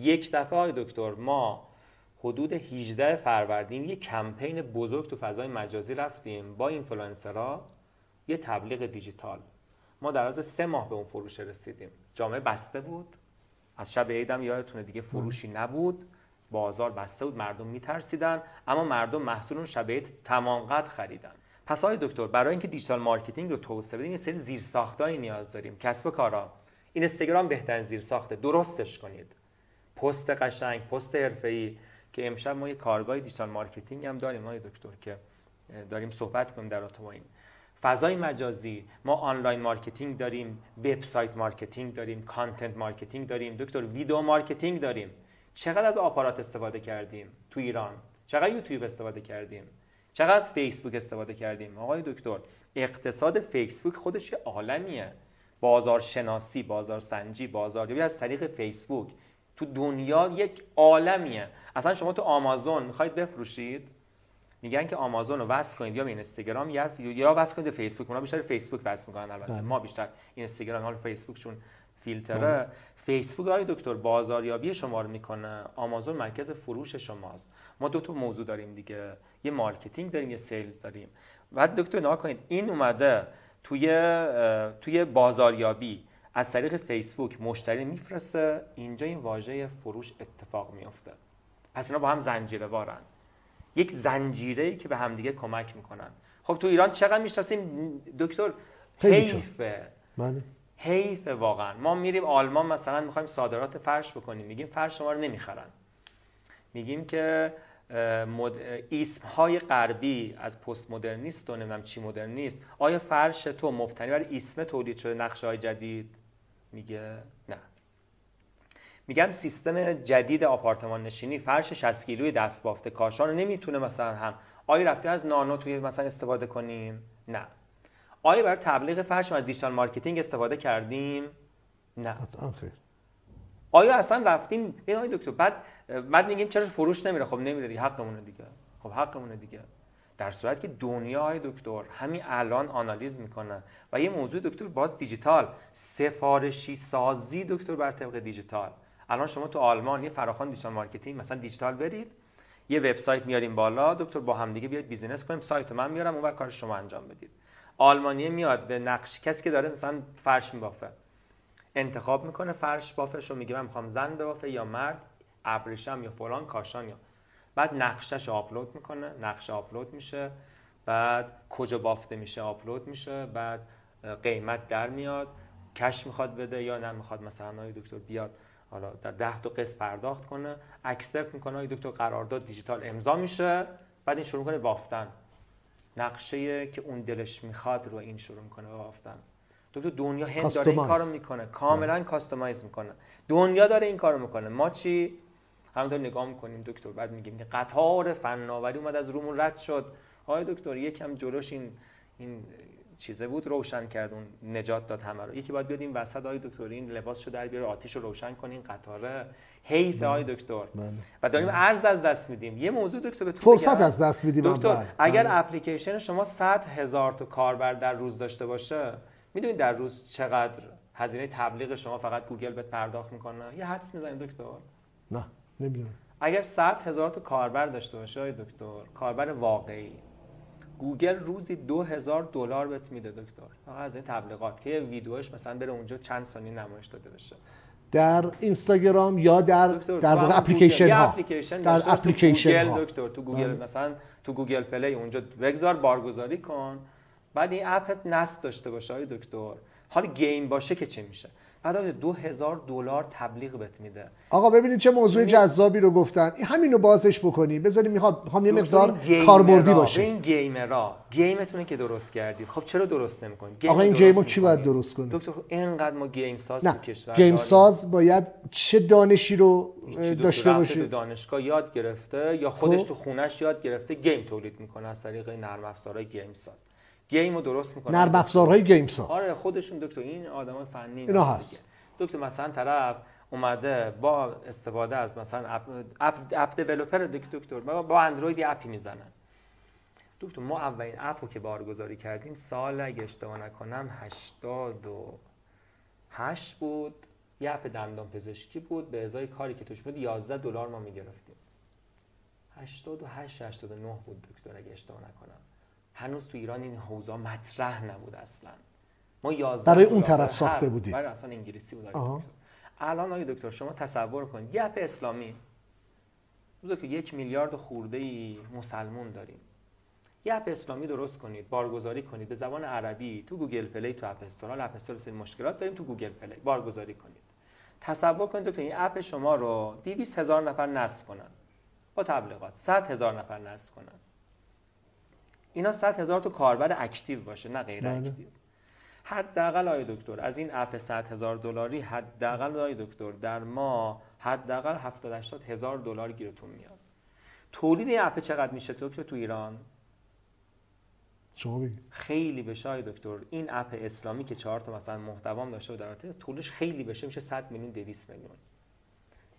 یک دفعه آقای دکتر ما حدود 18 فروردین یه کمپین بزرگ تو فضای مجازی رفتیم با اینفلوئنسرها یه تبلیغ دیجیتال. ما در از سه ماه به اون فروش رسیدیم. جامعه بسته بود. از شب عیدم یادتونه دیگه فروشی نبود. بازار بسته بود مردم میترسیدن. اما مردم محصول اون شب عید تمام قد خریدن. پس آقای دکتر برای اینکه digital marketing رو توسعه بدیم یه سری زیرساختایی نیاز داریم. کسب و کارا. این اینستاگرام بهترین زیرساخته. درستش کنید. پست قشنگ پست حرفه‌ای که امشب ما یه کارگاه digital marketing هم داریم آقای دکتر که داریم صحبت کنیم در این. فضای مجازی ما online marketing داریم website marketing داریم content marketing داریم. دکتر video marketing داریم. چقدر از آپارات استفاده کردیم تو ایران؟ چقدر یوتیوب استفاده کردیم؟ چقدر از فیسبوک استفاده کردیم؟ آقای دکتر اقتصاد فیسبوک خودش یه عالمیه. بازار شناسی بازار از طریق فیسبوک. تو دنیا یک عالمیه. اصلا شما تو آمازون می‌خواید بفروشید؟ میگن که آمازون رو وصل کنید یا به اینستاگرام یا یا وصل کنید فیسبوک. اونا بیشتر فیسبوک وصل می‌کنن البته. بله. ما بیشتر اینستاگرام حال فیسبوکشون فیلتره. بله. فیسبوک های دکتر بازاریابی شما رو می‌کنه. آمازون مرکز فروش شماست. ما دو تا موضوع داریم دیگه. یه marketing داریم یه sales داریم. بعد دکتر نگاه کنید این اومده توی توی بازاریابی. از طریق فیسبوک مشتری میفرسته اینجا اینجا فروش اتفاق میفته پس اینا با هم زنجیره وارن یک زنجیره ای که به همدیگه کمک می‌کنن. خب تو ایران چقدر می‌شناسیم؟ دکتر حیفه. بله. حیف واقعا. ما میریم آلمان مثلا می‌خوایم صادرات فرش بکنیم. میگیم فرش شما رو نمی‌خرن. میگیم که مد... ایسم های غربی از پست مدرنیست و نمی‌دونم چی مدرنیست. آیا فرش تو مبتنی بر ایسم تولید شده نقشه های جدید؟ میگه نه. میگم سیستم جدید آپارتمان نشینی فرش 60 کیلوی دست بافته کاشان رو نمی‌تونه مثلا هم آیا رفته از نانو توی مثلا استفاده کنیم؟ نه. آیا برای تبلیغ فرش از digital marketing استفاده کردیم؟ نه. خیر. آیا اصلا رفتیم این آقای دکتر بعد بعد میگیم چرا فروش نمیره؟ خب نمیره دیگه حقمونه دیگه. خب حقمونه دیگه. در صورت که دنیا آقای دکتر همین الان analyze می‌کنه. و یه موضوع دکتر باز دیجیتال. سفارشی سازی دکتر بر طبق دیجیتال. الان شما تو آلمان یه فراخوان digital marketing مثلا دیجیتال برید یه وبسایت میاریم بالا دکتر با هم دیگه بیاید business کنیم سایت من میارم اونور کار شما انجام بدید. آلمانیه میاد به نقش کسی که داره مثلا فرش میبافه. انتخاب می‌کنه فرش بافش رو میگه من می‌خوام زن بافه یا مرد ابریشم یا فلان کاشان یا بعد نقشش آپلود می‌کنه نقشه آپلود میشه بعد کجا بافته میشه آپلود میشه بعد قیمت در میاد cash می‌خواد بده یا نه می‌خواد مثلا آقای دکتر بیاد حالا در ده تا قسط پرداخت کنه accept می‌کنه آقای دکتر قرارداد دیجیتال امضا میشه بعد این شروع کنه بافتن. نقشه که اون دلش می‌خواد رو این شروع می‌کنه بافتن. دکتر دنیا هند داره این کارو می‌کنه کاملا کاستومایز می‌کنه. دنیا داره این کارو می‌کنه. ما چی؟ همونطور نگاه می‌کنیم دکتر بعد میگیم که قطار فناوری اومد از رومون رد شد. آقای دکتر یکم جلوش این این چیزه بود روشن کرد اون نجات داد همه رو. یکی باید بیاد این وسط آقای دکتر این لباسشو در بیاره آتیش رو روشن کنین قطاره حیف بله. آقای دکتر. بله. و داریم بله. ارز از دست میدیم. یه موضوع دکتر به فرصت از دست میدیم دکتر اگر اپلیکیشن شما 100 هزار تا کاربر در روز داشته باشه می‌دونید در روز چقدر هزینه تبلیغ شما فقط گوگل بهت پرداخت می‌کنه؟ یه حدس می‌زنید دکتر. نه. نمی‌دونم. اگر 100 هزار تا کاربر داشته باشه دکتر کاربر واقعی. گوگل روزی دو هزار دلار بهت میده دکتر. از این تبلیغات که ویدیوش مثلا بره اونجا چند ثانیه نمایش داده بشه. در اینستاگرام یا در در واقع اپلیکیشن ها. اپلیکیشن در اپلیکیشن ها. دکتر. تو گوگل بله. مثلا تو Google Play اونجا بگذار بارگذاری کن. بعد این app ت نصب داشته باشه های دکتر. حال game باشه که چه میشه؟ بعد دو هزار دلار تبلیغ بهت میده. آقا ببینید چه موضوع جذابی رو گفتن. همین رو بازش بکنی. بذاریم می‌خوام یه مقدار کاربردی باشه. این gamer ا. game تونه که درست کردید خب چرا درست نمی‌کنید آقا این game و چی باید درست کنه؟ دکتر اینقدر ما game ساز تو کشور game ساز باید چه دانشی رو داشته باشه؟ دانشگاه یاد گرفته یا خودش خب. تو خونش یاد گرفته game تولید می‌کنه از طریق نرم افزارهای game ساز. game رو درست می‌کنن. نرم افزارهای game ساز آره خودشون دکتر این آدمای فنی اینا هست. دکتر مثلا طرف اومده با استفاده از مثلا app app, app developer دکتر با اندروید app ی می‌زنن. دکتر ما اولین اپ رو که بارگذاری کردیم سال اگه اشتباه نکنم 88 بود. یه اپ دندان پزشکی بود به ازای کاری که توش بود 11 دلار ما می‌گرفتیم. 88 89 بود دکتر اگه اشتباه نکنم. هنوز تو ایران این حوزه مطرح نبود اصلا. ما 11 برای اون طرف ساخته بودید برای اصلا انگلیسی بود. الان آقای دکتر شما تصور کنید اپ اسلامی روزا که یک میلیارد خورده ای مسلمون داریم. یه app اسلامی درست کنید بارگذاری کنید به زبان عربی تو Google Play تو App Store App Store سری مشکلات داریم تو Google Play بارگذاری کنید. تصور کنید که این app شما رو 200 هزار نفر نصب کنن. با تبلیغات 100 هزار نفر نصب کنن. اینا 100 هزار تا کاربر active باشه نه غیر بله. active. حداقل آقای دکتر از این app 100 هزار دلاری حداقل آقای دکتر در ما حداقل 70 80 هزار دلار گیرتون میاد. تولید این اپ چقدر میشه دکتر تو ایران؟ شما بگید. خیلی بشه آقای دکتر. این اپ اسلامی که چهار تا مثلا محتوام داشته و در طولش خیلی بشه میشه 100 میلیون 200 میلیون.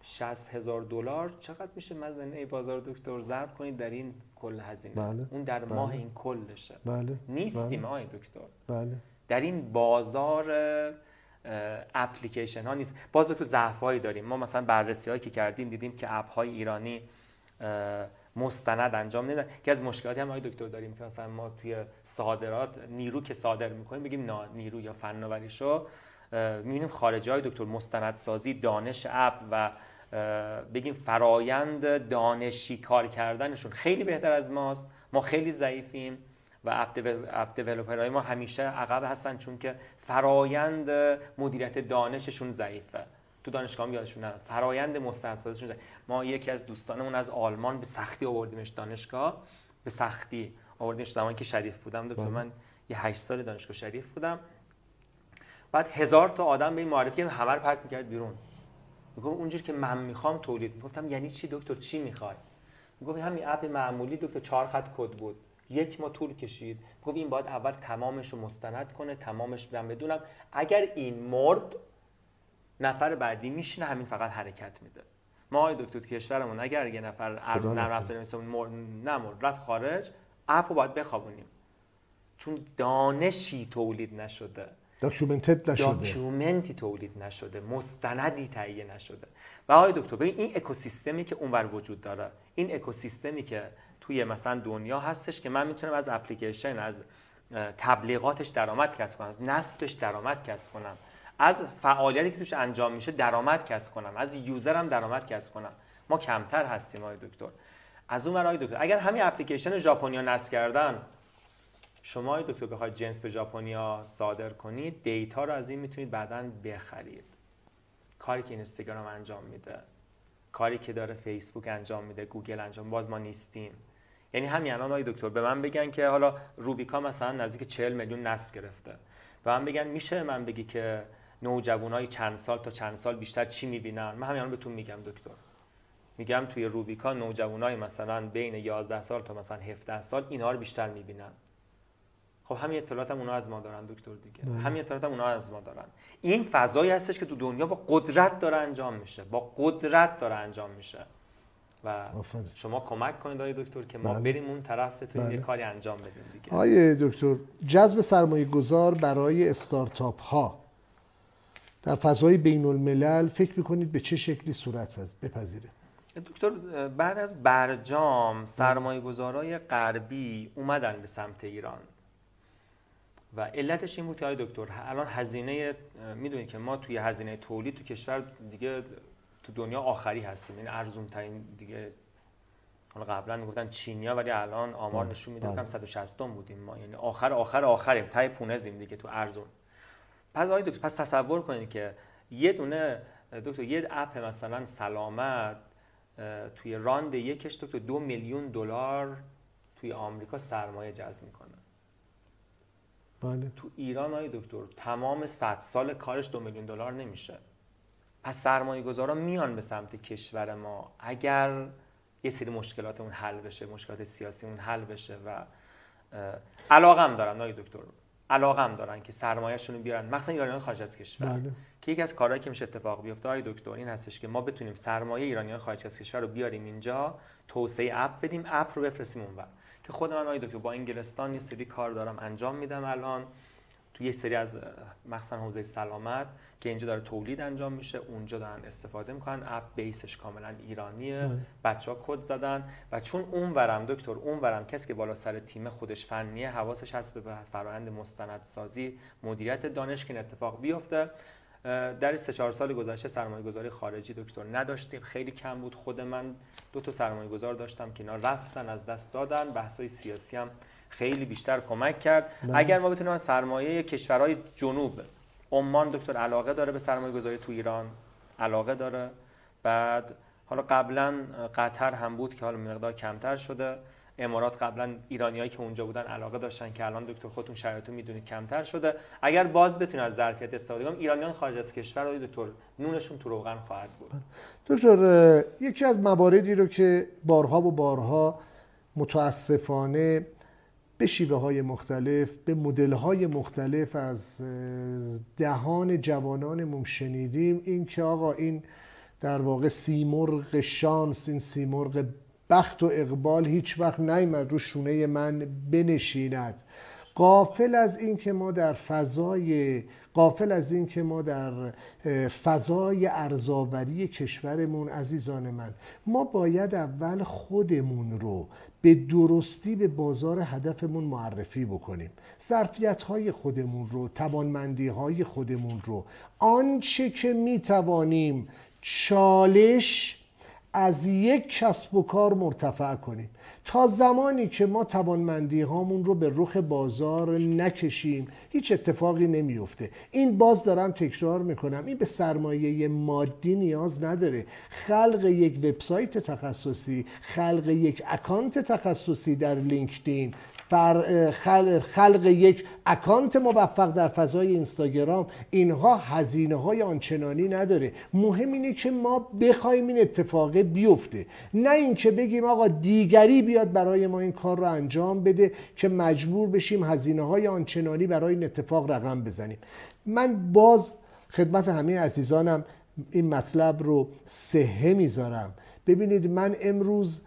60 هزار دلار چقدر میشه مزنه بازار دکتر ضرب کنید در این کل هزینه بله. اون در بله. ماه این کلشه بله. نیستیم بله. آقای دکتر بله. در این بازار اپلیکیشن ها نیست باز تو ضعفایی داریم ما مثلا بررسی هایی که کردیم دیدیم که اپ های ایرانی مستند انجام نمیدن که از مشکلاتی هم آقای دکتر داریم که مثلا ما توی صادرات نیرو که صادر می‌کنیم بگیم نا نیرو یا فناوریشو می‌بینیم خارجی های دکتر مستندسازی دانش اپ و بگیم فرایند دانشی کار کردنشون خیلی بهتر از ماست. ما خیلی ضعیفیم و اپ دیولپرهای ما همیشه عقب هستن چون که فرایند مدیریت دانششون ضعیفه. تو دانشگاه هم یادشون نه فرایند مستندسازیشون ما یکی از دوستانمون از آلمان به سختی آوردیمش دانشگاه. به سختی آوردیمش زمانی که شریف بودم. دکتر بله. من یه 8 سال دانشگاه شریف بودم. بعد هزار تا آدم به این معرفی کردن. همه رو پرت می‌کرد بیرون. میگم اونجوری که من می‌خوام تولید گفتم یعنی چی دکتر؟ چی می‌خوای؟ می‌گفت همین اپ معمولی دکتر چهار خط کد بود. یک ماه طول کشید. گفت این باید اول تمامش رو مستند کنه تمامش من بدونم. اگر این مرد نفر بعدی میشینه همین فقط حرکت میده. ما آقای دکتر کشورمون اگر یه نفر نرم افزاری مثل نمرد رفت خارج app رو باید بخوابونیم. چون دانشی تولید نشده. documented نشده. document ی تولید نشده. مستندی تهیه نشده. و آقای دکتر ببین این اکوسیستمی که اونور وجود داره این اکوسیستمی که توی مثلا دنیا هستش که من می‌تونم از اپلیکیشن از تبلیغاتش درآمد کسب کنم از نصبش درآمد کسب کنم از فعالیتی که توش انجام میشه درآمد کسب کنم از user م درآمد کسب کنم. ما کمتر هستیم آقای دکتر. از اون برای دکتر اگر همین اپلیکیشن ژاپنیا نصب کردن شما آقای دکتر بخواید جنس به ژاپنیا صادر کنید data رو از این می‌تونید بعدا بخرید. کاری که اینستاگرام انجام میده کاری که داره فیسبوک انجام میده گوگل انجام باز ما نیستیم. یعنی همین الان آقای دکتر به من بگن که حالا روبیکا مثلا نزدیک 40 میلیون نصب گرفته. و من بگن میشه من بگی که نوجوانای چند سال تا چند سال بیشتر چی می‌بینن؟ من همین بهتون میگم دکتر. میگم توی روبیکا نوجوانای مثلا بین 11 سال تا مثلا 17 سال اینها رو بیشتر می‌بینن. خب همین اطلاعات هم اونا از ما دارن دکتر دیگه. نه. همین اطلاعات هم اونا از ما دارن. این فضایی هستش که تو دنیا با قدرت داره انجام میشه. با قدرت داره انجام میشه. و شما کمک کنید آقای دکتر که ما بله. بریم اون طرف تو بله. یه کاری انجام بدیم دیگه. آقای دکتر جذب سرمایه گذار برای استارتاپ ها در فضای بین الملل فکر می‌کنید به چه شکلی صورت بپذیره؟ دکتر بعد از برجام سرمایه گذارای غربی اومدن به سمت ایران. و علتش این بود که دکتر الان هزینه می‌دونید که ما توی هزینه تولید تو کشور دیگه تو دنیا آخری هستیم. این ارزون ترین دیگه حالا قبلا می‌گفتن چینیا ولی الان آمار بله، نشون میده که 160 بله. بودیم ما. یعنی آخر آخر آخریم. تای پونزیم دیگه تو ارزون. پس آقای دکتر پس تصور کنید که یه دونه دکتر یه اپ مثلا سلامت توی راند یکش دکتر دو میلیون دلار توی آمریکا سرمایه جذب می‌کنه. بله. تو ایران های دکتر تمام 100 سال کارش دو میلیون دلار نمیشه. پس سرمایه گذارا میان به سمت کشور ما. اگر یه سری مشکلاتمون حل بشه مشکلات سیاسیمون حل بشه و علاقم دارن نای دکتر. علاقم دارن که سرمایه‌شون رو بیارن مثلا ایرانیان خارج از کشور. بله. که یکی از کارهایی که میشه اتفاق بیفته های دکتر این هستش که ما بتونیم سرمایه ایرانیان خارج از کشور رو بیاریم اینجا توسعه اپ بدیم اپ رو بفرستیم اونور. که خود من آقای دکتر با انگلستان یه سری کار دارم انجام میدم الان. تو یه سری از مخصوصا حوزه سلامت که اینجا داره تولید انجام میشه اونجا دارن استفاده می‌کنن. اپ بیسش کاملا ایرانیه. بچه ها کد زدن و چون اون ورم دکتر اون ورم کسی که بالا سر تیم خودش فنیه حواسش هست به فرآیند مستندسازی مدیریت دانش که این اتفاق بیفته. در سه چهار سال گذشته سرمایه گذاری خارجی دکتر نداشتیم. خیلی کم بود. خود من دو تا سرمایه گذار داشتم که اینا رفتن از دست دادن. بحث سیاسی هم خیلی بیشتر کمک کرد. نه. اگر ما بتونیم سرمایه کشورهای جنوب عمان دکتر علاقه داره به سرمایه گذاری تو ایران علاقه داره. بعد حالا قبلا قطر هم بود که حالا مقدار کمتر شده. امارات قبلا ایرانیایی که اونجا بودن علاقه داشتن که الان دکتر خودتون شرایطو می‌دونید کمتر شده. اگر باز بتونه از ظرفیت استفاده کنیم ایرانیان خارج از کشور رو دکتر نونشون تو روغن خواهد بود. دکتر یکی از مواردی رو که بارها و بارها متاسفانه به شیوه های مختلف به مدل های مختلف از دهان جوانانمون شنیدیم. این که آقا این در واقع سیمرغ شانس این سیمرغ بخت و اقبال هیچ وقت نیمد رو شونه من بنشیند. قافل از این که ما در فضای قافل از این که ما در فضای ارزاوری کشورمون عزیزان من ما باید اول خودمون رو به درستی به بازار هدفمون معرفی بکنیم. ظرفیت های خودمون رو توانمندی های خودمون رو. آنچه که می توانیم چالش از یک کسب و کار مرتفع کنیم. تا زمانی که ما توانمندی هامون رو به رخ بازار نکشیم هیچ اتفاقی نمیفته این باز دارم تکرار می‌کنم. این به سرمایه مادی نیاز نداره. خلق یک وبسایت تخصصی خلق یک اکانت تخصصی در لینکدین خلق یک اکانت موفق در فضای اینستاگرام اینها هزینه های آنچنانی نداره. مهم اینه که ما بخوایم این اتفاق بیفته. نه اینکه بگیم آقا دیگری بیاد برای ما این کار رو انجام بده که مجبور بشیم هزینه های آنچنانی برای این اتفاق رقم بزنیم. من باز خدمت همه عزیزانم این مطلب رو سهه می‌ذارم. ببینید من امروز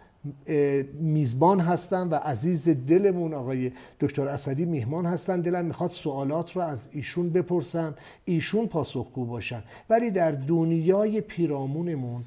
میزبان هستم و عزیز دلمون آقای دکتر اسدی میهمان هستن. دلم می‌خواد سوالات رو از ایشون بپرسم. ایشون پاسخگو باشن. ولی در دنیای پیرامونمون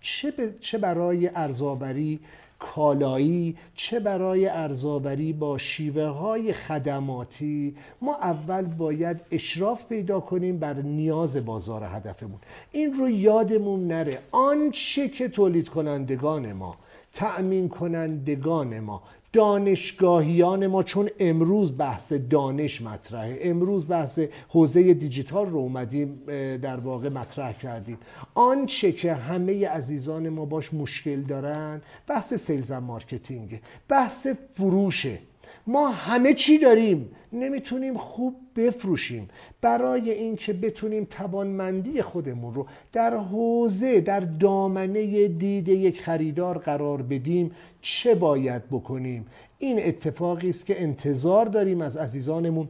چه, چه برای ارزآوری کالایی چه برای ارزآوری با شیوه های خدماتی ما اول باید اشراف پیدا کنیم بر نیاز بازار هدفمون. این رو یادمون نره. آنچه که تولید کنندگان ما تأمین کنندگان ما دانشگاهیان ما چون امروز بحث دانش مطرحه. امروز بحث حوزه دیجیتال رو اومدیم در واقع مطرح کردیم. آنچه که همه عزیزان ما باش مشکل دارن بحث sales marketing. بحث فروشه. ما همه چی داریم. نمی‌تونیم خوب بفروشیم. برای اینکه بتونیم توانمندی خودمون رو در حوزه در دامنه دید یک خریدار قرار بدیم چه باید بکنیم؟ این اتفاقی است که انتظار داریم از عزیزانمون.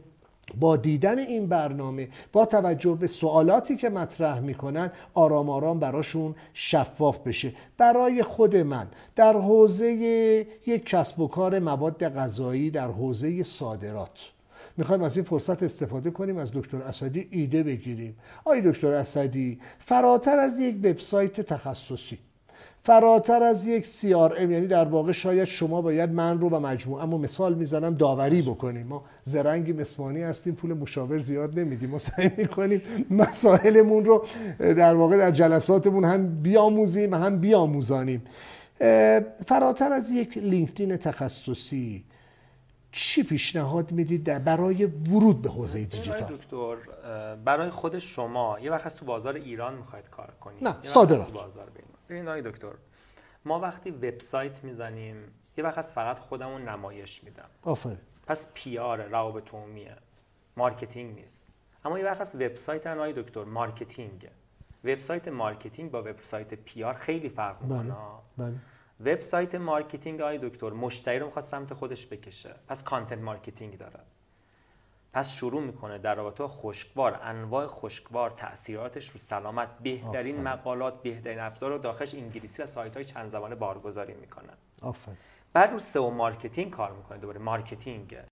با دیدن این برنامه با توجه به سوالاتی که مطرح می‌کنن آرام آرام براشون شفاف بشه. برای خود من در حوزه یک کسب و کار مواد غذایی در حوزه صادرات می‌خوایم از این فرصت استفاده کنیم از دکتر اسدی ایده بگیریم. آی دکتر اسدی فراتر از یک وبسایت تخصصی فراتر از یک CRM یعنی در واقع شاید شما باید من رو و مجموعه اما مثال می‌زنم داوری بکنیم. ما زرنگی مسمانی هستیم پول مشاور زیاد نمیدیم. ما سعی می‌کنیم مسائلمون رو در واقع در جلساتمون هم بیاموزیم هم بیاموزانیم. فراتر از یک لینکدین تخصصی چی پیشنهاد می‌دید برای ورود به حوزه دیجیتال؟ دکتر برای خود شما یه وقت تو بازار ایران می‌خواید کار کنید. نه صادرات. ببین آقای دکتر ما وقتی وبسایت می‌زنیم یه وقت از فقط خودمون نمایش میدم. آفرین پس PR روابط عمومیه. marketing نیست. اما یه وقت از وبسایت آقای دکتر marketing. وبسایت marketing با وبسایت PR خیلی فرق می‌کنه. بله. وبسایت marketing آقای دکتر مشتری رو می‌خواد سمت خودش بکشه. پس content marketing داره. پس شروع می‌کنه در رابطه خشکبار انواع خشکبار تاثیراتش رو سلامت بهترین مقالات بهترین ابزار رو داخلش انگلیسی و سایت های چند زبانه بارگذاری می‌کنه آفرین. بعد رو SEO marketing کار می‌کنه دوباره. marketing.